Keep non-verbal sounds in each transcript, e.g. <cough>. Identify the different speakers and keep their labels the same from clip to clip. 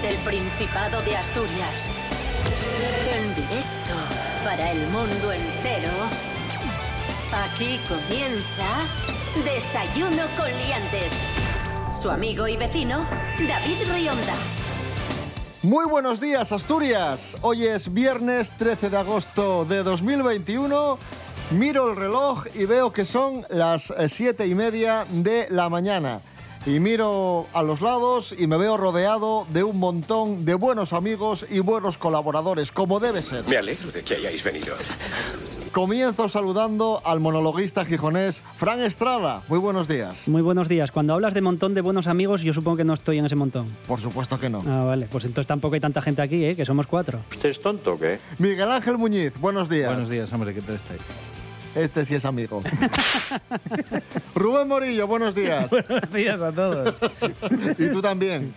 Speaker 1: Desde el Principado de Asturias. En directo para el mundo entero. Aquí comienza Desayuno con Liantes. Su amigo y vecino, David Rionda.
Speaker 2: Muy buenos días, Asturias. Hoy es viernes 13 de agosto de 2021. Miro el reloj y veo que son las eh, siete y media de la mañana. Y miro a los lados y me veo rodeado de un montón de buenos amigos y buenos colaboradores, como debe ser.
Speaker 3: Me alegro de que hayáis venido.
Speaker 2: Comienzo saludando al monologuista gijonés Fran Estrada. Muy buenos días.
Speaker 4: Muy buenos días. Cuando hablas de montón de buenos amigos, yo supongo que no estoy en ese montón.
Speaker 2: Por supuesto que no.
Speaker 4: Ah, vale. Pues entonces tampoco hay tanta gente aquí, ¿eh? Que somos cuatro.
Speaker 3: ¿Usted es tonto o qué?
Speaker 2: Miguel Ángel Muñiz, buenos días.
Speaker 5: Buenos días, hombre, ¿qué tal estáis?
Speaker 2: Este sí es amigo. <laughs> Rubén Morillo, buenos días. <laughs>
Speaker 5: Buenos días a todos. <laughs>
Speaker 2: y tú también.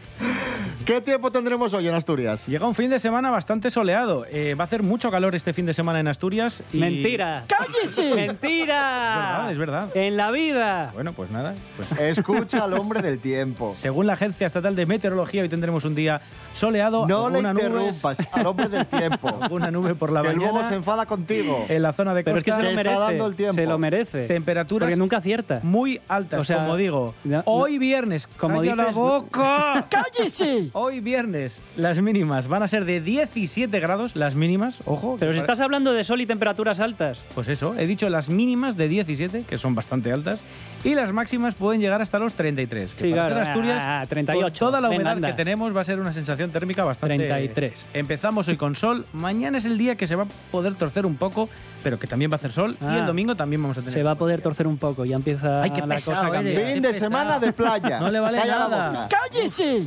Speaker 2: ¿Qué tiempo tendremos hoy en Asturias?
Speaker 5: Llega un fin de semana bastante soleado. Eh, va a hacer mucho calor este fin de semana en Asturias. Y...
Speaker 4: ¡Mentira!
Speaker 5: ¡Cállese!
Speaker 4: ¡Mentira!
Speaker 5: Es verdad, es verdad.
Speaker 4: En la vida.
Speaker 5: Bueno, pues nada. Pues
Speaker 2: Escucha al hombre del tiempo.
Speaker 5: según la Agencia Estatal de Meteorología, hoy tendremos un día soleado.
Speaker 2: No le interrumpas al hombre del tiempo.
Speaker 5: Alguna nube por la
Speaker 2: que luego
Speaker 5: mañana.
Speaker 2: se enfada contigo.
Speaker 5: En la zona de
Speaker 4: Pero es que
Speaker 5: costa.
Speaker 4: se lo
Speaker 2: Te está
Speaker 4: merece.
Speaker 2: Dando el tiempo.
Speaker 4: Se lo merece.
Speaker 5: Temperaturas
Speaker 4: Porque nunca acierta.
Speaker 5: muy altas,
Speaker 4: O sea,
Speaker 5: como digo.
Speaker 4: no-
Speaker 5: Hoy viernes,
Speaker 4: como
Speaker 5: ¡Calla la
Speaker 4: dices-
Speaker 5: boca! <laughs> ¡Cállese! Hoy viernes, las mínimas van a ser de 17 grados, las mínimas, ojo.
Speaker 4: Pero
Speaker 5: que
Speaker 4: si
Speaker 5: pare-
Speaker 4: estás hablando de sol y temperaturas altas.
Speaker 5: Pues eso, he dicho las mínimas de 17, que son bastante altas, y las máximas pueden llegar hasta los 33. Que
Speaker 4: Sí,
Speaker 5: para
Speaker 4: claro,
Speaker 5: ser Asturias,
Speaker 4: ah, 38.
Speaker 5: con toda la
Speaker 4: Venga,
Speaker 5: humedad
Speaker 4: anda.
Speaker 5: que tenemos, va a ser una sensación térmica bastante.
Speaker 4: 33.
Speaker 5: Empezamos hoy con sol, mañana es el día que se va a poder torcer un poco, pero que también va a hacer sol, y
Speaker 4: Ah.
Speaker 5: el domingo también vamos a tener.
Speaker 4: Se va a poder torcer un poco. Ya empieza
Speaker 5: Ay, qué
Speaker 4: la
Speaker 5: pesado
Speaker 4: cosa a cambiar.
Speaker 2: Fin de semana de playa.
Speaker 5: No le vale
Speaker 2: Calla la
Speaker 5: nada. ¡Cállese!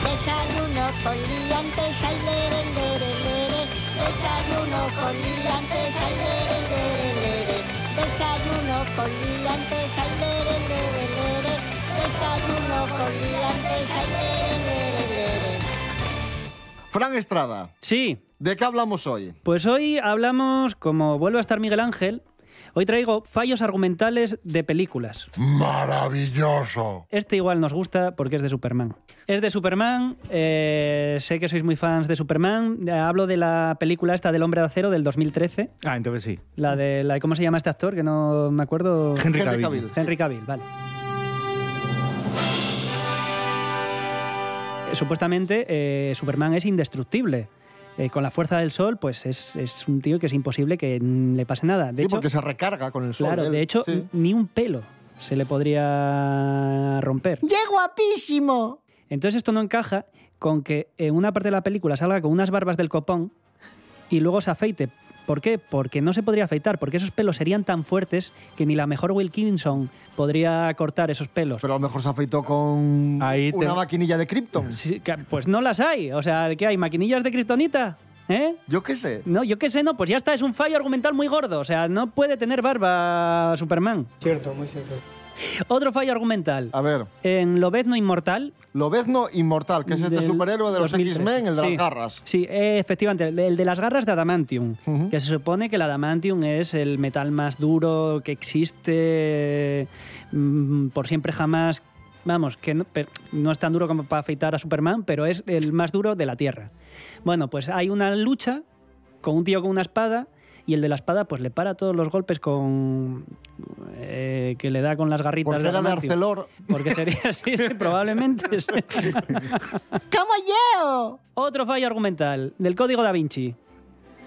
Speaker 6: Desayuno con liantes, ay, lere, lere, lere. Desayuno con liantes, ay, lere, lere, lere. Desayuno con liantes, ay, lere, lere, lere. Desayuno con liantes, ay, lere, lere, lere.
Speaker 2: Fran Estrada,
Speaker 4: Sí,
Speaker 2: ¿de qué hablamos hoy?
Speaker 4: Pues hoy hablamos, como vuelve a estar Miguel Ángel, hoy traigo fallos argumentales de películas.
Speaker 2: Maravilloso.
Speaker 4: Este igual nos gusta porque es de Superman. Es de Superman, eh, sé que sois muy fans de Superman. Eh, Hablo de la película esta del Hombre de Acero del 2013.
Speaker 5: Ah, entonces sí.
Speaker 4: La de, la de ¿cómo se llama este actor? Que no me acuerdo.
Speaker 5: Henry
Speaker 2: Henry
Speaker 5: Cavill.
Speaker 4: Henry Cavill, vale. Eh, Supuestamente eh, Superman es indestructible. Eh, con la fuerza del sol, pues es, es un tío que es imposible que mm, le pase nada. De
Speaker 2: sí,
Speaker 4: hecho,
Speaker 2: porque se recarga con el sol.
Speaker 4: claro,
Speaker 2: él.
Speaker 4: de hecho,
Speaker 2: Sí.
Speaker 4: ni un pelo se le podría romper.
Speaker 6: ¡Qué guapísimo!
Speaker 4: Entonces esto no encaja con que en una parte de la película salga con unas barbas del copón y luego se afeite. ¿Por qué? Porque no se podría afeitar, porque esos pelos serían tan fuertes que ni la mejor Wilkinson podría cortar esos pelos.
Speaker 2: Pero a lo mejor se afeitó con
Speaker 5: Ahí te-
Speaker 2: una maquinilla de Krypton.
Speaker 4: Sí, Pues no las hay. O sea, ¿qué hay? ¿Maquinillas de kriptonita? ¿Eh?
Speaker 2: Yo qué sé.
Speaker 4: No, yo qué sé, no, pues ya está, es un fallo argumental muy gordo. O sea, no puede tener barba Superman.
Speaker 7: Cierto, muy cierto.
Speaker 4: Otro fallo argumental.
Speaker 2: A ver,
Speaker 4: En Lobezno Inmortal,
Speaker 2: Lobezno Inmortal, que es este superhéroe de los
Speaker 4: 2003.
Speaker 2: X-Men, el de
Speaker 4: Sí.
Speaker 2: las garras.
Speaker 4: Sí, efectivamente, el de, las garras de Adamantium. Que se supone que el Adamantium es el metal más duro que existe mm, por siempre jamás. Vamos, que no, no es tan duro como para afeitar a Superman, pero es el más duro de la Tierra. Bueno, pues hay una lucha con un tío con una espada y el de la espada pues le para todos los golpes con eh, que le da con las garritas
Speaker 2: Porque era de. Arcelor.
Speaker 4: Porque sería <laughs> así, sí, probablemente. sí.
Speaker 6: ¡Como yo!
Speaker 4: Otro fallo argumental del Código da Vinci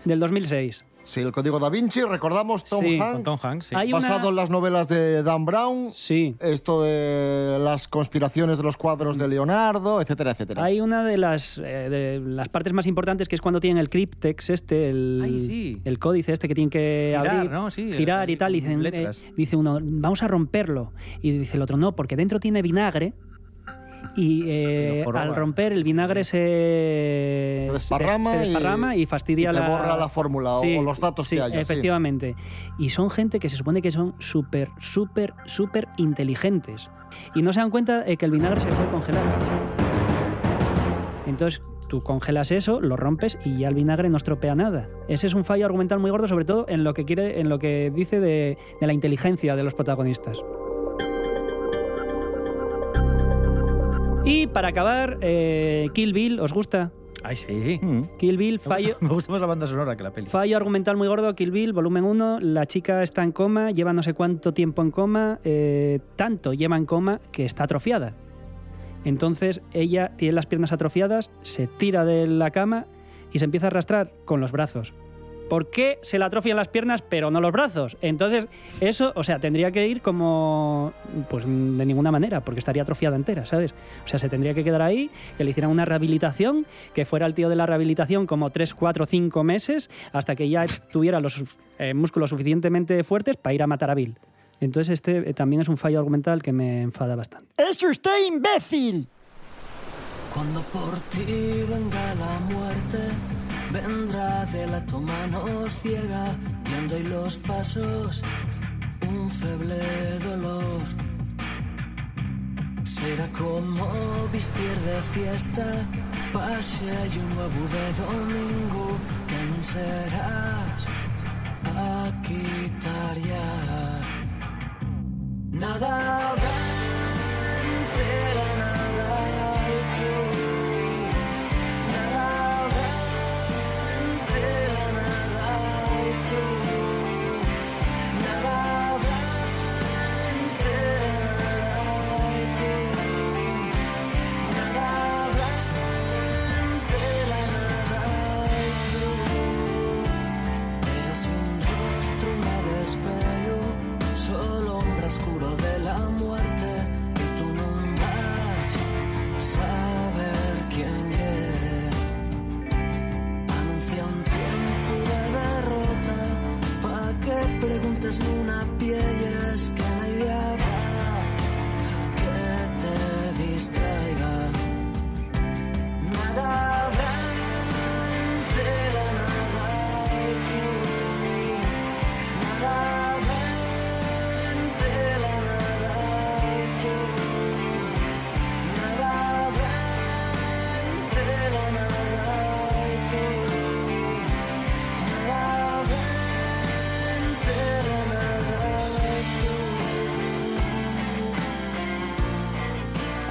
Speaker 4: del 2006.
Speaker 2: Sí, el código da Vinci, recordamos Tom
Speaker 4: Sí.
Speaker 2: Hanks.
Speaker 5: Con Tom Hanks, sí.
Speaker 4: Hay
Speaker 2: basado
Speaker 4: una-
Speaker 2: en las novelas de Dan Brown.
Speaker 4: Sí.
Speaker 2: Esto de las conspiraciones de los cuadros de Leonardo, etcétera, etcétera.
Speaker 4: Hay una de las, eh, de las partes más importantes que es cuando tienen el cryptex este, el,
Speaker 5: Ay, sí.
Speaker 4: el códice este que tienen que
Speaker 5: Girar,
Speaker 4: abrir,
Speaker 5: ¿no? Sí,
Speaker 4: girar y tal. y Dicen,
Speaker 5: letras.
Speaker 4: eh, dice uno, vamos a romperlo. Y dice el otro, no, porque dentro tiene vinagre. Y eh, al romper el vinagre se,
Speaker 2: Se desparrama
Speaker 4: se desparrama y,
Speaker 2: y-
Speaker 4: fastidia
Speaker 2: y te
Speaker 4: la...
Speaker 2: borra la fórmula o- o los datos
Speaker 4: sí,
Speaker 2: que haya, sí.
Speaker 4: Efectivamente. Y son gente que se supone que son súper, súper, súper inteligentes. Y no se dan cuenta de que el vinagre se puede congelar. Entonces, tú congelas eso, lo rompes y ya el vinagre no estropea nada. Ese es un fallo argumental muy gordo, sobre todo en lo que quiere, en lo que dice de, de la inteligencia de los protagonistas. Y para acabar, eh, Kill Bill, ¿os gusta?
Speaker 5: Ay, sí.
Speaker 4: Kill Bill,
Speaker 5: Me gusta-
Speaker 4: fallo,
Speaker 5: Me gusta más la banda sonora que la peli.
Speaker 4: fallo argumental muy gordo, Kill Bill, volumen 1, la chica está en coma, lleva no sé cuánto tiempo en coma, eh, tanto lleva en coma que está atrofiada. Entonces ella tiene las piernas atrofiadas, se tira de la cama y se empieza a arrastrar con los brazos. ¿Por qué se le atrofian las piernas pero no los brazos? Entonces, eso, o sea, tendría que ir como. Pues de ninguna manera, porque estaría atrofiada entera, ¿sabes? O sea, se tendría que quedar ahí, que le hicieran una rehabilitación, que fuera el tío de la rehabilitación como 3, 4, 5 meses, hasta que ya tuviera los eh, músculos suficientemente fuertes para ir a matar a Bill. Entonces, este eh, también es un fallo argumental que me enfada bastante.
Speaker 7: ¡Es usted imbécil!
Speaker 8: Cuando por ti venga la muerte, vendrá de la tu mano ciega, guiando y los pasos, un feble dolor. Será como vestir de fiesta, pase y un nuevo de domingo, que no serás a quitar. Nada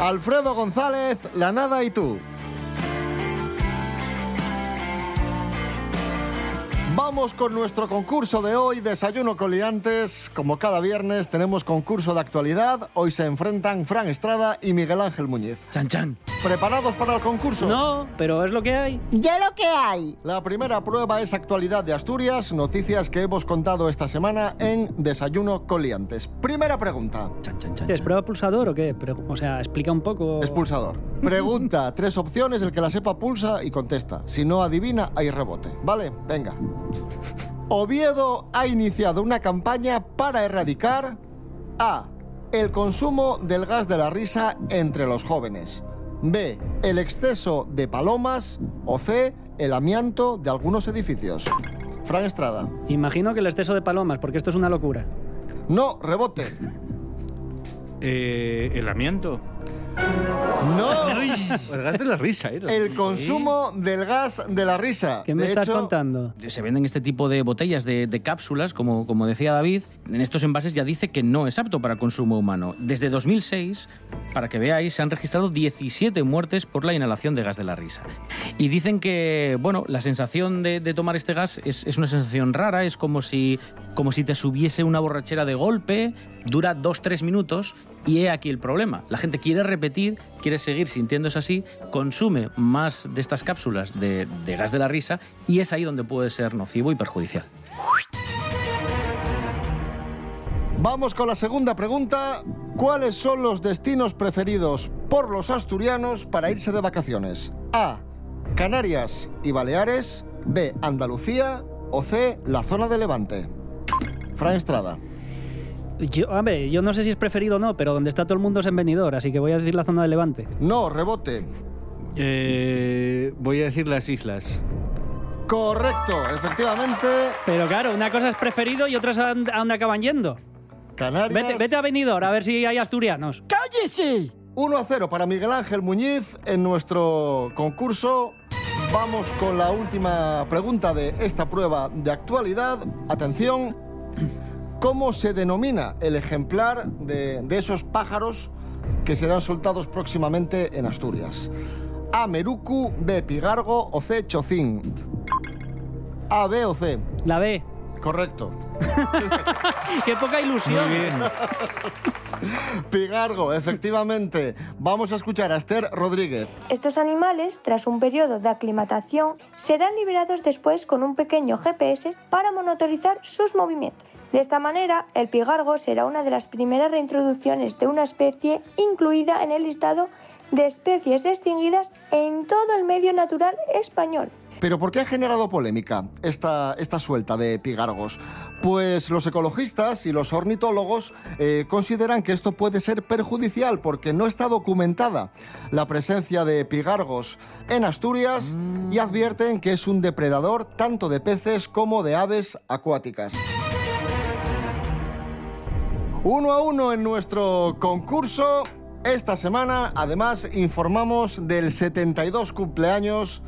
Speaker 2: Alfredo González, La Nada y tú. Vamos con nuestro concurso de hoy, Desayuno Coliantes. Como cada viernes tenemos concurso de actualidad. Hoy se enfrentan Fran Estrada y Miguel Ángel Muñiz.
Speaker 5: Chan, chan.
Speaker 2: ¿Preparados para el concurso?
Speaker 4: No, pero es lo que hay.
Speaker 6: Ya lo que hay.
Speaker 2: La primera prueba es actualidad de Asturias, noticias que hemos contado esta semana en Desayuno Coliantes. Primera pregunta.
Speaker 5: Chan, chan, chan.
Speaker 4: ¿Es prueba pulsador o qué? Pero, o sea, explica un poco.
Speaker 2: Expulsador. Pregunta, <laughs> tres opciones, el que la sepa pulsa y contesta. Si no adivina, hay rebote. ¿Vale? Venga. Oviedo ha iniciado una campaña para erradicar A. El consumo del gas de la risa entre los jóvenes. B. El exceso de palomas. O C. El amianto de algunos edificios. Fran Estrada.
Speaker 4: Imagino que el exceso de palomas, porque esto es una locura.
Speaker 2: No, rebote.
Speaker 9: Eh, el amianto.
Speaker 2: No.
Speaker 9: El gas de la risa, ¿eh?
Speaker 2: El consumo del gas de la risa.
Speaker 4: ¿Qué me
Speaker 2: De
Speaker 4: estás
Speaker 2: hecho,
Speaker 4: contando?
Speaker 5: Se venden este tipo de botellas de, de cápsulas, como, como decía David. En estos envases ya dice que no es apto para consumo humano. Desde 2006, para que veáis, se han registrado 17 muertes por la inhalación de gas de la risa. Y dicen que, bueno, la sensación de, de tomar este gas es, es una sensación rara, es como si, como si te subiese una borrachera de golpe, dura 2-3 minutos. Y he aquí el problema. La gente quiere repetir, quiere seguir sintiéndose así, consume más de estas cápsulas de, gas de la risa y es ahí donde puede ser nocivo y perjudicial.
Speaker 2: Vamos con la segunda pregunta. ¿Cuáles son los destinos preferidos por los asturianos para irse de vacaciones? A. Canarias y Baleares. B. Andalucía. O C. La zona de Levante. Fran Estrada.
Speaker 4: Yo, hombre, yo no sé si es preferido o no, pero donde está todo el mundo es en venidor, así que voy a decir la zona de Levante.
Speaker 2: No, rebote.
Speaker 9: Eh, voy a decir las islas.
Speaker 2: Correcto, efectivamente.
Speaker 4: Pero claro, una cosa es preferido y otra es a dónde acaban yendo.
Speaker 2: Canarias.
Speaker 4: Vete, vete a venidor a ver si hay asturianos.
Speaker 7: ¡Cállese!
Speaker 2: 1 a 0 para Miguel Ángel Muñiz en nuestro concurso. Vamos con la última pregunta de esta prueba de actualidad. Atención. ¿Cómo se denomina el ejemplar de, de esos pájaros que serán soltados próximamente en Asturias. A. Merucu, B. Pigargo o C. Chocín. A, B o C.
Speaker 4: La B.
Speaker 2: Correcto. <laughs>
Speaker 4: Qué poca ilusión.
Speaker 9: Muy bien. <laughs>
Speaker 2: Pigargo, efectivamente. Vamos a escuchar a Esther Rodríguez.
Speaker 10: Estos animales, tras un periodo de aclimatación, serán liberados después con un pequeño GPS para monitorizar sus movimientos. De esta manera, el pigargo será una de las primeras reintroducciones de una especie incluida en el listado de especies extinguidas en todo el medio natural español.
Speaker 2: Pero ¿por qué ha generado polémica esta, suelta de pigargos? Pues los ecologistas y los ornitólogos eh, consideran que esto puede ser perjudicial porque no está documentada la presencia de pigargos en Asturias y advierten que es un depredador tanto de peces como de aves acuáticas. Uno a uno en nuestro concurso. Esta semana, además, informamos del 72 cumpleaños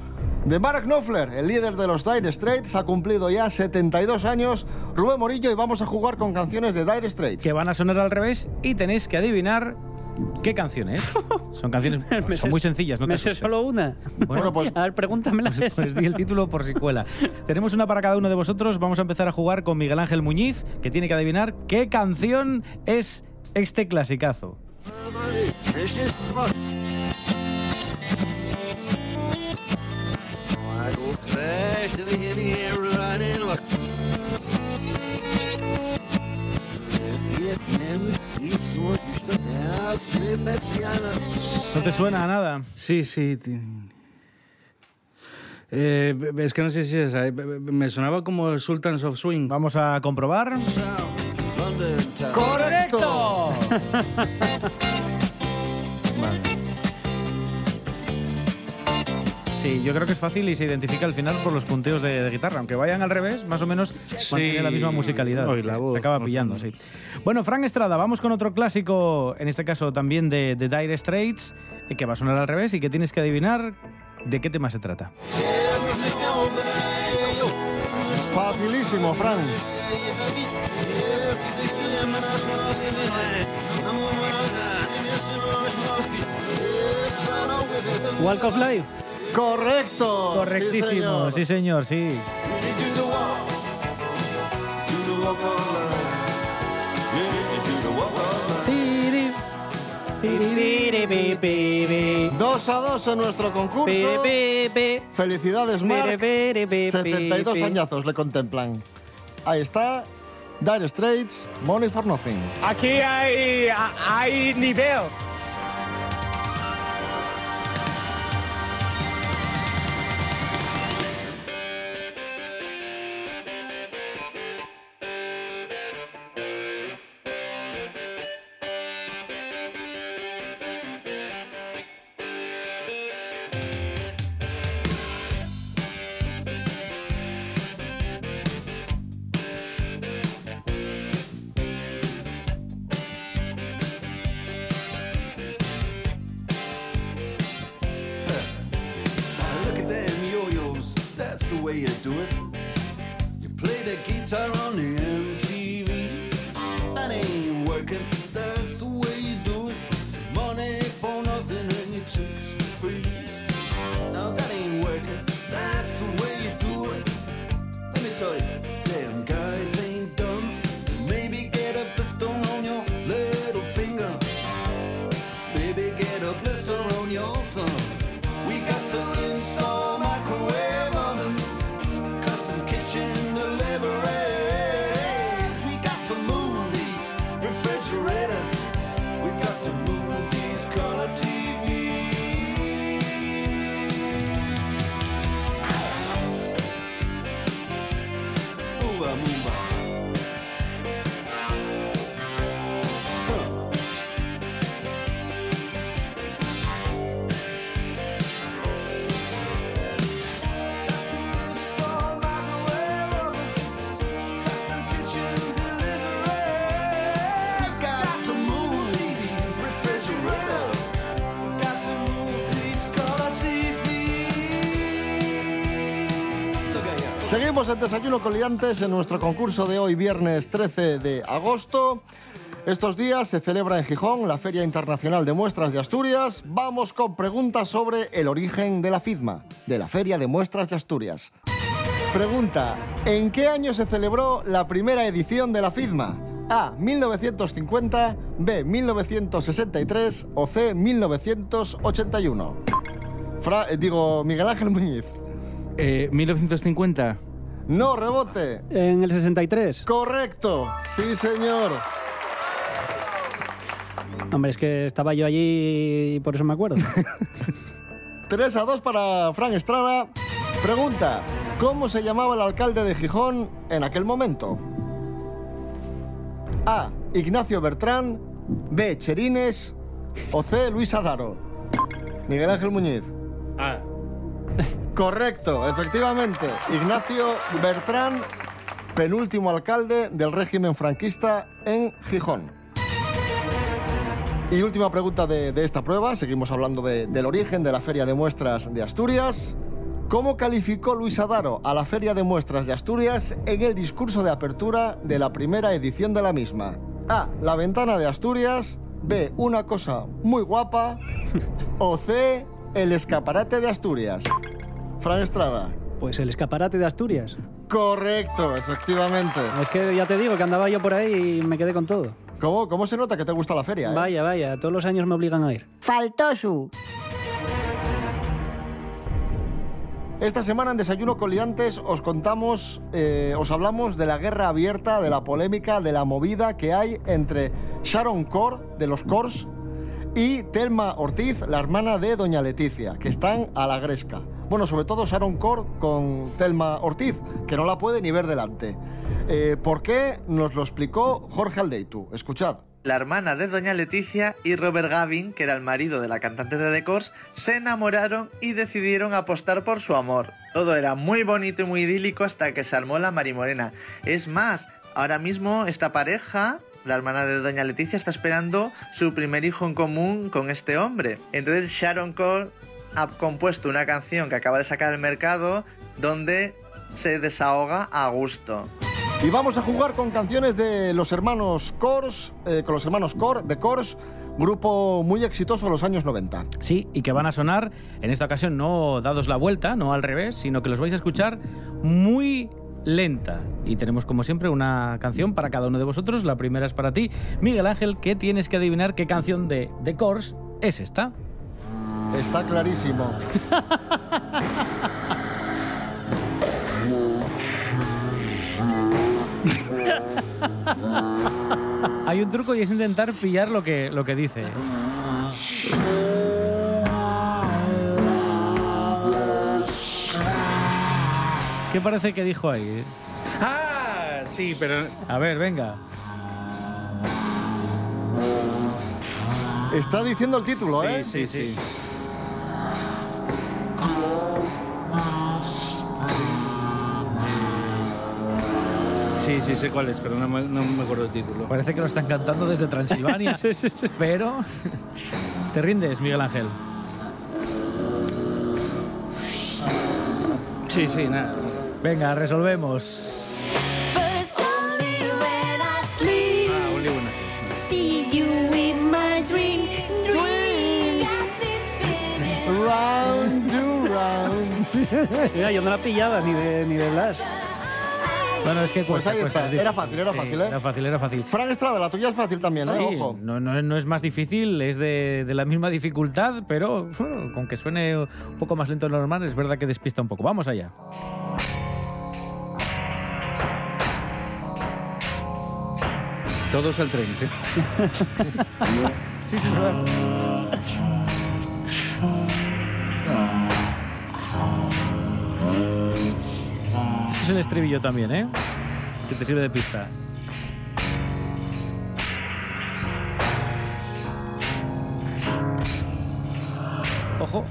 Speaker 2: de Mark Knopfler, el líder de los Dire Straits. Ha cumplido ya 72 años. Rubén Morillo y vamos a jugar con canciones de Dire Straits.
Speaker 5: Que van a sonar al revés y tenéis que adivinar qué canción es. <laughs> Son canciones son
Speaker 4: sé-
Speaker 5: muy sencillas, ¿no? te
Speaker 4: Me sé solo una.
Speaker 2: Bueno, pues
Speaker 4: A ver, pregúntamela.
Speaker 5: Pues, pues di el título por si cuela. <laughs> Tenemos una para cada uno de vosotros. Vamos a empezar a jugar con Miguel Ángel Muñiz, que tiene que adivinar qué canción es este clasicazo. ¿No te suena a nada?
Speaker 9: Sí, sí. Eh, es que no sé si es esa. eh, Me sonaba como Sultans of Swing.
Speaker 5: Vamos a comprobar.
Speaker 2: ¡Correcto! <laughs> <laughs>
Speaker 5: Sí, yo creo que es fácil y se identifica al final por los punteos de, de guitarra. Aunque vayan al revés, más o menos mantiene la misma musicalidad.
Speaker 9: Oy,
Speaker 5: Sí,
Speaker 9: la voz,
Speaker 5: se acaba pillando, sí. Bueno, Frank Estrada, vamos con otro clásico, en este caso también de, de Dire Straits, eh, que va a sonar al revés y que tienes que adivinar de qué tema se trata.
Speaker 2: Facilísimo, Fran.
Speaker 4: Walk of Life.
Speaker 2: Correcto.
Speaker 5: Correctísimo, sí señor, sí.
Speaker 4: Pi, pi.
Speaker 2: Dos a dos en nuestro concurso. Felicidades,
Speaker 4: pi,
Speaker 2: 72
Speaker 4: pi.
Speaker 2: añazos le contemplan. Ahí está. Dire Straits, Money for Nothing.
Speaker 7: Aquí hay, hay nivel.
Speaker 2: Seguimos en Desayuno Coliantes en nuestro concurso de hoy, viernes 13 de agosto. Estos días se celebra en Gijón la Feria Internacional de Muestras de Asturias. Vamos con preguntas sobre el origen de la FIDMA, de la Feria de Muestras de Asturias. Pregunta, ¿en qué año se celebró la primera edición de la FIDMA? A, 1950, B, 1963 o C, 1981. Fra- eh, digo, Miguel Ángel Muñiz.
Speaker 9: Eh, 1950.
Speaker 2: No, rebote.
Speaker 4: En el 63.
Speaker 2: Correcto. Sí, señor.
Speaker 4: Hombre, es que estaba yo allí y por eso me acuerdo. <laughs>
Speaker 2: 3 a 2 para Fran Estrada. Pregunta, ¿cómo se llamaba el alcalde de Gijón en aquel momento? A. Ignacio Bertrán. B. Cherines. O C. Luis Adaro. Miguel Ángel Muñiz.
Speaker 9: Ah.
Speaker 2: Correcto, efectivamente. Ignacio Bertrán, penúltimo alcalde del régimen franquista en Gijón. Y última pregunta de, de esta prueba, seguimos hablando de- del origen de la Feria de Muestras de Asturias. ¿Cómo calificó Luis Adaro a la Feria de Muestras de Asturias en el discurso de apertura de la primera edición de la misma? A. La ventana de Asturias. B. Una cosa muy guapa. O C. El escaparate de Asturias. Fran Estrada.
Speaker 4: Pues el escaparate de Asturias.
Speaker 2: Correcto, efectivamente.
Speaker 4: Es que ya te digo que andaba yo por ahí y me quedé con todo.
Speaker 2: ¿Cómo, cómo se nota que te gusta la feria? eh?
Speaker 4: Vaya, vaya, todos los años me obligan a ir.
Speaker 6: Faltó su.
Speaker 2: Esta semana en Desayuno con Liantes os contamos, eh, os hablamos de la guerra abierta, de la polémica, de la movida que hay entre Sharon Cor, de los Cors, y Telma Ortiz, la hermana de Doña Leticia, que están a la gresca. Bueno, sobre todo Sharon Cor con Telma Ortiz, que no la puede ni ver delante. Eh, ¿Por qué? Nos lo explicó Jorge Aldeitu. Escuchad.
Speaker 11: La hermana de Doña Leticia y Robert Gavin, que era el marido de la cantante de The Course, se enamoraron y decidieron apostar por su amor. Todo era muy bonito y muy idílico hasta que se armó la marimorena. Es más, ahora mismo esta pareja, la hermana de Doña Leticia, está esperando su primer hijo en común con este hombre. Entonces Sharon Cole ha compuesto una canción que acaba de sacar al mercado donde se desahoga a gusto.
Speaker 2: Y vamos a jugar con canciones de los hermanos Cors, eh, con los hermanos Cor, de Cors, grupo muy exitoso en los años 90.
Speaker 5: Sí, y que van a sonar, en esta ocasión no dados la vuelta, no al revés, sino que los vais a escuchar muy lenta. Y tenemos como siempre una canción para cada uno de vosotros. La primera es para ti, Miguel Ángel, que tienes que adivinar qué canción de The Course es esta.
Speaker 2: Está clarísimo.
Speaker 5: Hay un truco y es intentar pillar lo que, lo que dice. ¿Qué parece que dijo ahí?
Speaker 9: Ah, sí, pero.
Speaker 5: A ver, venga.
Speaker 2: Está diciendo el título, ¿eh?
Speaker 9: Sí, sí. Sí, sí, sé cuál es, pero no me, no me acuerdo el título.
Speaker 5: Parece que lo están cantando desde Transilvania. <laughs> Pero. ¿Te rindes, Miguel Ángel?
Speaker 9: Sí, sí, nada.
Speaker 5: Venga, resolvemos.
Speaker 9: Ah.
Speaker 2: Round to round. <laughs>
Speaker 4: Mira, yo no la pillaba ni de, ni de Blas.
Speaker 5: Bueno, es que
Speaker 2: Pues
Speaker 5: cuesta,
Speaker 2: ahí
Speaker 5: cuesta,
Speaker 2: está.
Speaker 5: es
Speaker 2: Era fácil, era
Speaker 5: Sí,
Speaker 2: fácil, ¿eh?
Speaker 5: Era fácil, era fácil.
Speaker 2: Fran Estrada, la tuya es fácil también, ¿eh?
Speaker 5: Sí,
Speaker 2: Ojo.
Speaker 5: no, no, no es más difícil, es de, de la misma dificultad, pero bueno, con que suene un poco más lento de lo normal, es verdad que despista un poco. Vamos allá.
Speaker 9: Todos al tren, sí. <laughs>
Speaker 5: Sí, sí, es <laughs> verdad. Esto es el estribillo también, ¿eh? Si te sirve de pista. Ojo.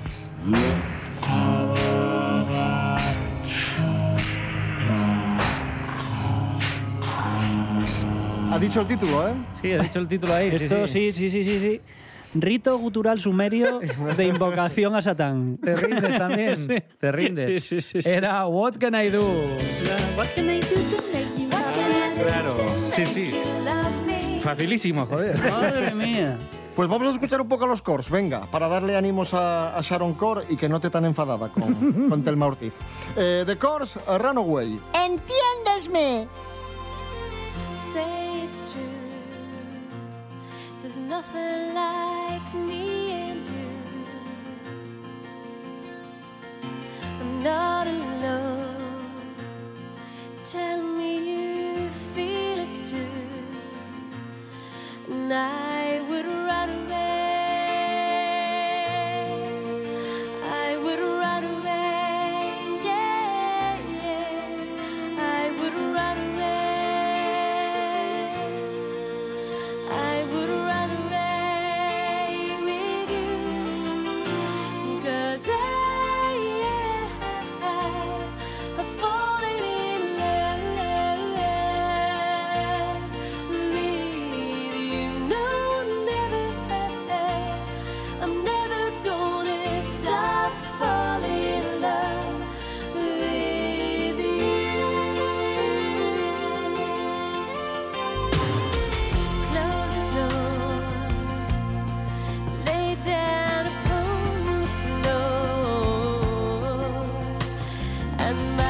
Speaker 2: Ha dicho el título, ¿eh?
Speaker 5: Sí, he dicho el título ahí. sí,
Speaker 4: Esto sí, sí, sí, sí, sí. Rito gutural sumerio <laughs> de invocación a Satán.
Speaker 5: Te rindes también. <laughs>
Speaker 4: Sí.
Speaker 5: Te rindes.
Speaker 4: Sí, sí, sí, sí.
Speaker 5: Era What Can I Do?
Speaker 6: What can I do to make you happy?
Speaker 9: Claro, sí, sí. Facilísimo, joder. <laughs>
Speaker 4: Madre mía.
Speaker 2: Pues vamos a escuchar un poco los cors, venga, para darle ánimos a, a Sharon Core y que no te tan enfadada con, con Telma Ortiz. Eh, the Cors, uh, Runaway.
Speaker 6: ¡Entiéndesme!
Speaker 12: say it's true. There's nothing like not alone. Tell me you feel it too. I I'm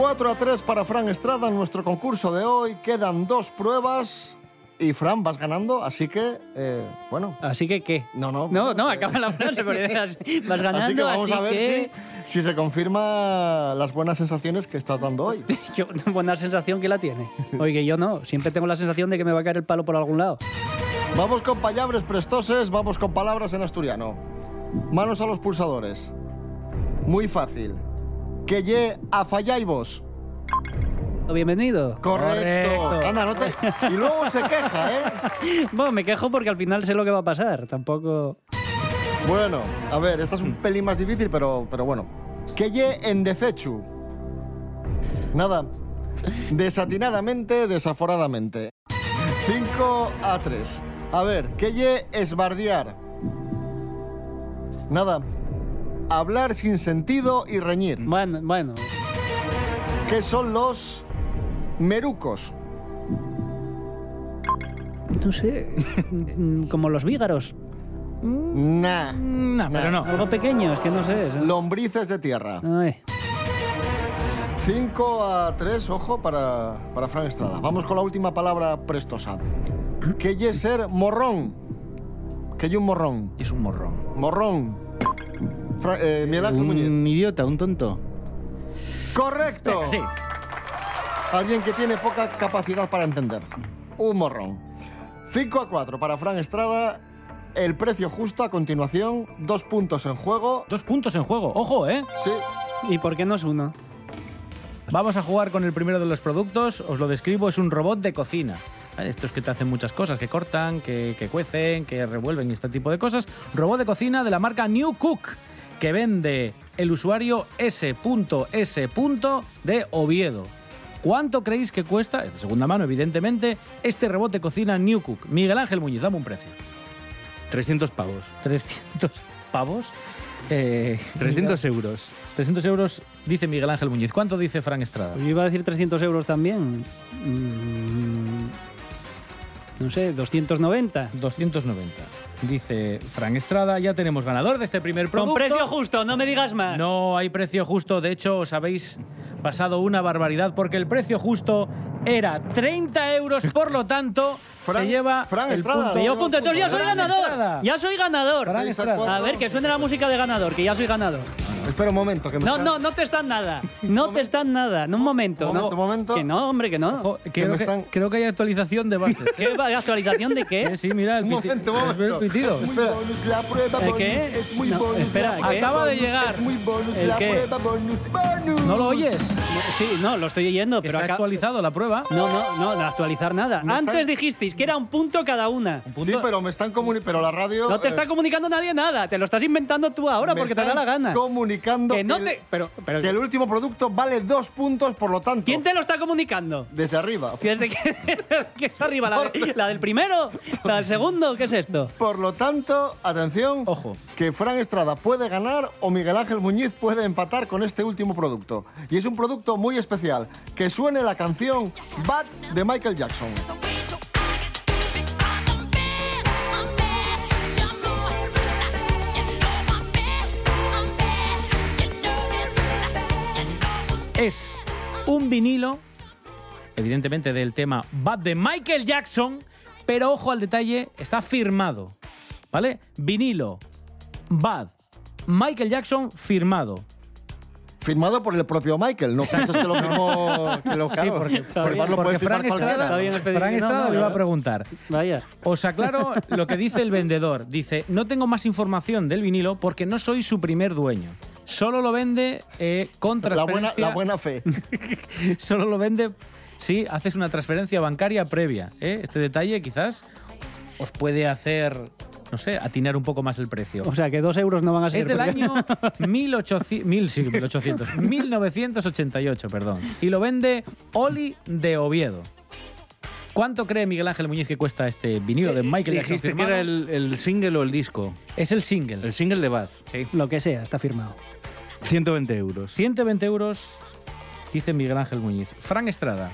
Speaker 2: 4 a 3 para Fran Estrada en nuestro concurso de hoy. Quedan dos pruebas y Fran vas ganando, así que, eh, bueno.
Speaker 4: ¿Así que qué?
Speaker 2: No, no.
Speaker 4: No, no, acaba la frase, porque <laughs> vas ganando.
Speaker 2: Así que vamos
Speaker 4: así
Speaker 2: a ver
Speaker 4: que-
Speaker 2: si, si se confirma las buenas sensaciones que estás dando hoy. <laughs>
Speaker 4: Qué buena sensación que la tiene. Oye, yo no. Siempre tengo la sensación de que me va a caer el palo por algún lado.
Speaker 2: Vamos con palabras prestoses, vamos con palabras en asturiano. Manos a los pulsadores. Muy fácil. Que ye a falláis
Speaker 4: Bienvenido.
Speaker 2: Correcto. Anda, no te... Y luego se queja, ¿eh? <laughs>
Speaker 4: Bueno, me quejo porque al final sé lo que va a pasar. Tampoco.
Speaker 2: Bueno, a ver, esta es un pelín más difícil, pero, pero bueno. Que ye en defechu. Nada. Desatinadamente, desaforadamente. 5 a 3. A ver, que ye esbardear. Nada. Hablar sin sentido y reñir.
Speaker 4: Bueno, bueno.
Speaker 2: ¿Qué son los merucos?
Speaker 4: No sé. <laughs> Como los vígaros.
Speaker 2: Nah.
Speaker 5: Nah, pero no.
Speaker 4: Algo pequeño, es que no sé. eso.
Speaker 2: Lombrices de tierra.
Speaker 4: Ay.
Speaker 2: 5 a 3, ojo, para, para Fran Estrada. Vamos con la última palabra prestosa. Que ye ser morrón. Que ye un morrón.
Speaker 5: Es un morrón.
Speaker 2: Morrón. Fra- eh, Miguel Ángel Muñiz.
Speaker 9: Un idiota, un tonto.
Speaker 2: ¡Correcto!
Speaker 5: Venga, sí.
Speaker 2: Alguien que tiene poca capacidad para entender. Un morrón. 5 a 4 para Fran Estrada. El precio justo a continuación. Dos puntos en juego.
Speaker 5: Dos puntos en juego. Ojo, ¿eh?
Speaker 2: Sí.
Speaker 4: ¿Y por qué no es uno?
Speaker 5: Vamos a jugar con el primero de los productos. Os lo describo, es un robot de cocina. Estos que te hacen muchas cosas, que cortan, que, que cuecen, que revuelven y este tipo de cosas. Robot de cocina de la marca New Cook, que vende el usuario S.S. de Oviedo. ¿Cuánto creéis que cuesta, de segunda mano evidentemente, este robot de cocina New Cook? Miguel Ángel Muñiz, dame un precio.
Speaker 9: 300 pavos.
Speaker 5: 300 <laughs> pavos. Eh,
Speaker 9: 300 euros.
Speaker 5: 300 euros, dice Miguel Ángel Muñiz. ¿Cuánto dice Fran Estrada?
Speaker 4: Yo iba a decir 300 euros también. Mm, no sé, 290.
Speaker 5: 290. Dice Fran Estrada, ya tenemos ganador de este primer producto.
Speaker 4: Con precio justo, no me digas más.
Speaker 5: No hay precio justo, de hecho os habéis pasado una barbaridad porque el precio justo era 30 euros, por lo tanto, se lleva
Speaker 2: Fran
Speaker 5: el
Speaker 2: Estrada,
Speaker 5: punto.
Speaker 4: Llevo punto, entonces ya soy
Speaker 5: Fran
Speaker 4: ganador.
Speaker 5: Estrada.
Speaker 4: Ya soy ganador.
Speaker 2: A
Speaker 4: ver, que suene la música de ganador, que ya soy ganador.
Speaker 2: Espera un momento. Que me
Speaker 4: No,
Speaker 2: están-
Speaker 4: no, no te están nada. No te están nada. No, un momento.
Speaker 2: Momento,
Speaker 4: no.
Speaker 2: momento.
Speaker 4: Que no, hombre, que no.
Speaker 5: Ojo, creo, que,
Speaker 2: están-
Speaker 5: creo que hay actualización de bases. <laughs>
Speaker 4: ¿Qué va- actualización de qué?
Speaker 5: Sí, mira, el,
Speaker 2: Un
Speaker 5: piti-
Speaker 2: momento, un
Speaker 5: el
Speaker 2: momento.
Speaker 5: pitido.
Speaker 2: Espera. La prueba
Speaker 4: ¿El
Speaker 2: bonus
Speaker 4: qué?
Speaker 2: es muy
Speaker 4: No,
Speaker 2: bonus.
Speaker 4: espera.
Speaker 5: Acaba de llegar.
Speaker 2: Es muy bonus.
Speaker 4: ¿El
Speaker 2: la
Speaker 4: qué?
Speaker 2: prueba bonus. bonus.
Speaker 5: ¿No lo oyes?
Speaker 4: Sí, no, lo estoy oyendo, pero
Speaker 5: se ha
Speaker 4: acá...
Speaker 5: actualizado la prueba.
Speaker 4: No, no, no, de actualizar nada. Antes
Speaker 2: están-
Speaker 4: dijisteis que era un punto cada una.
Speaker 2: Sí, pero me están comunicando. Pero la radio.
Speaker 4: No te
Speaker 2: eh,
Speaker 4: está comunicando nadie nada. Te lo estás inventando tú ahora
Speaker 2: me
Speaker 4: porque te da la gana.
Speaker 2: Comunicando
Speaker 4: Que no
Speaker 2: el-
Speaker 4: te... Pero, pero,
Speaker 2: que el último producto vale dos puntos, por lo tanto.
Speaker 4: ¿Quién te lo está comunicando?
Speaker 2: Desde arriba. <laughs>
Speaker 4: ¿Desde que, <laughs> que es arriba? ¿La, de- la del primero? ¿La del segundo? ¿Qué es esto?
Speaker 2: Por lo tanto, atención,
Speaker 5: Ojo.
Speaker 2: que Fran Estrada puede ganar o Miguel Ángel Muñiz puede empatar con este último producto. Y es un producto muy especial, que suene la canción Bad de Michael Jackson.
Speaker 5: Es un vinilo, evidentemente del tema Bad de Michael Jackson, pero ojo al detalle, está firmado. ¿Vale? Vinilo, Bad, Michael Jackson firmado.
Speaker 2: Firmado por el propio Michael, no piensas que lo firmó... Que lo, claro,
Speaker 5: porque,
Speaker 2: firmarlo
Speaker 5: porque
Speaker 2: puede firmar
Speaker 5: Fran
Speaker 2: cualquiera.
Speaker 5: Estrada,
Speaker 4: Está bien especificado,
Speaker 5: Fran Estrada
Speaker 4: no,
Speaker 5: le iba a preguntar.
Speaker 4: Vaya.
Speaker 5: Os aclaro lo que dice el vendedor. Dice, no tengo más información del vinilo porque no soy su primer dueño. Solo lo vende eh, con
Speaker 2: La buena,
Speaker 5: transferencia...
Speaker 2: la buena fe. <laughs>
Speaker 5: Solo lo vende si haces una transferencia bancaria previa. ¿eh? Este detalle quizás os puede hacer, no sé, atinar un poco más el precio.
Speaker 4: O sea, que dos euros no van a ser.
Speaker 5: Es del
Speaker 4: porque-
Speaker 5: año <laughs> 1800, mil, sí, 1800, 1988, perdón. Y lo vende Oli de Oviedo. ¿Cuánto cree Miguel Ángel Muñiz que cuesta este vinilo de Michael Jackson
Speaker 9: Dijiste que
Speaker 5: firmado?
Speaker 9: era el, el single o el disco.
Speaker 5: Es el single.
Speaker 9: El single de Baz.
Speaker 4: Lo que sea, está firmado.
Speaker 9: 120 euros.
Speaker 5: 120 euros, dice Miguel Ángel Muñiz. Frank Estrada,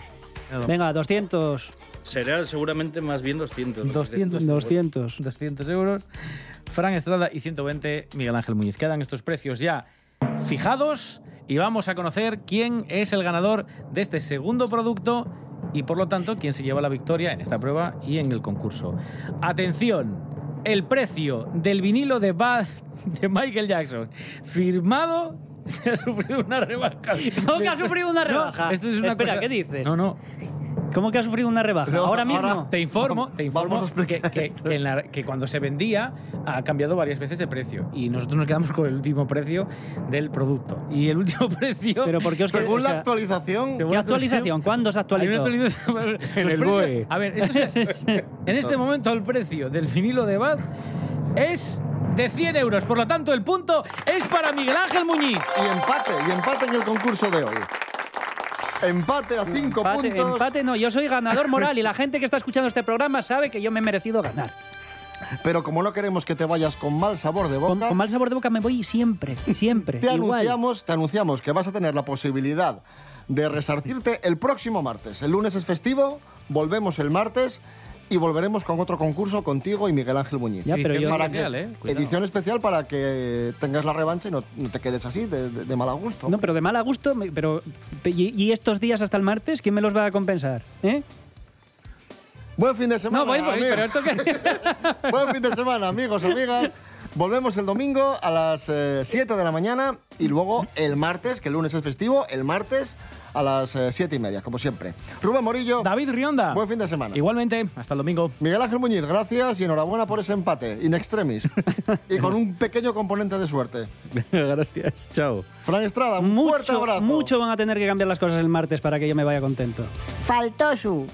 Speaker 4: Venga, 200.
Speaker 9: Será seguramente más bien 200.
Speaker 5: 200,
Speaker 4: 200.
Speaker 5: 200 euros. Fran Estrada y 120 Miguel Ángel Muñiz. Quedan estos precios ya fijados y vamos a conocer quién es el ganador de este segundo producto y por lo tanto quién se lleva la victoria en esta prueba y en el concurso. Atención, el precio del vinilo de Bad de Michael Jackson firmado <laughs> ha sufrido una rebaja.
Speaker 4: ¿Cómo que ha sufrido una
Speaker 5: No,
Speaker 4: rebaja?
Speaker 5: esto es una
Speaker 4: Espera,
Speaker 5: cosa-
Speaker 4: ¿qué dices?
Speaker 5: No, no.
Speaker 4: ¿Cómo que ha sufrido una rebaja?
Speaker 2: No,
Speaker 4: ahora mismo.
Speaker 2: ahora-
Speaker 5: Te informo, te informo
Speaker 2: Vamos a explicar
Speaker 5: que, que- que en la- que cuando se vendía ha cambiado varias veces de precio y nosotros nos quedamos con el último precio del producto. Y el último <laughs> precio...
Speaker 4: Pero ¿por qué os
Speaker 2: Según
Speaker 4: o
Speaker 2: la
Speaker 4: sea,
Speaker 2: actualización,
Speaker 5: según
Speaker 4: ¿Qué
Speaker 5: la
Speaker 4: actualización? ¿Cuándo se
Speaker 5: Hay una
Speaker 4: actualizó?
Speaker 5: actualización. <laughs>
Speaker 9: En el
Speaker 5: precios-
Speaker 9: BOE.
Speaker 5: A ver, esto es- <laughs> en este momento el precio del vinilo de Bad es de 100 euros. Por lo tanto, el punto es para Miguel Ángel Muñiz.
Speaker 2: y empate, y empate en el concurso de hoy. Empate a cinco
Speaker 4: Empate,
Speaker 2: puntos.
Speaker 4: empate no, yo soy ganador moral y la gente que está escuchando este programa sabe que yo me he merecido ganar.
Speaker 2: Pero como no queremos que te vayas con mal sabor de boca,
Speaker 4: Con, con mal sabor de boca me voy siempre, siempre.
Speaker 2: te,
Speaker 4: igual.
Speaker 2: anunciamos, te anunciamos que vas a tener la posibilidad de resarcirte el próximo martes. El lunes es festivo, volvemos el martes y volveremos con otro concurso contigo y Miguel Ángel Muñiz.
Speaker 4: Ya, pero
Speaker 5: Edición
Speaker 4: yo-
Speaker 2: Para
Speaker 5: especial,
Speaker 2: que-
Speaker 5: ¿eh?
Speaker 2: Edición especial para que tengas la revancha y no, no te quedes así, de, de, de mal gusto.
Speaker 4: No, pero de mal a gusto, pero ¿y, y estos días hasta el martes quién me los va a compensar? ¿Eh?
Speaker 2: Buen fin de semana.
Speaker 4: No, voy, voy,
Speaker 2: amigos.
Speaker 4: pero esto que <laughs>
Speaker 2: Buen fin de semana, amigos, amigas. Volvemos el domingo a las 7 de la mañana y luego el martes, que el lunes es festivo, el martes a las 7 y media, como siempre. Rubén Morillo,
Speaker 5: David Rionda.
Speaker 2: buen fin de semana.
Speaker 5: Igualmente, hasta el domingo.
Speaker 2: Miguel Ángel Muñiz, gracias y enhorabuena por ese empate, in extremis. <laughs> y con un pequeño componente de suerte. <laughs>
Speaker 9: Gracias. Chao.
Speaker 2: Fran Estrada, un fuerte
Speaker 4: mucho,
Speaker 2: abrazo.
Speaker 4: mucho van a tener que cambiar las cosas el martes para que yo me vaya contento.
Speaker 6: Faltó su.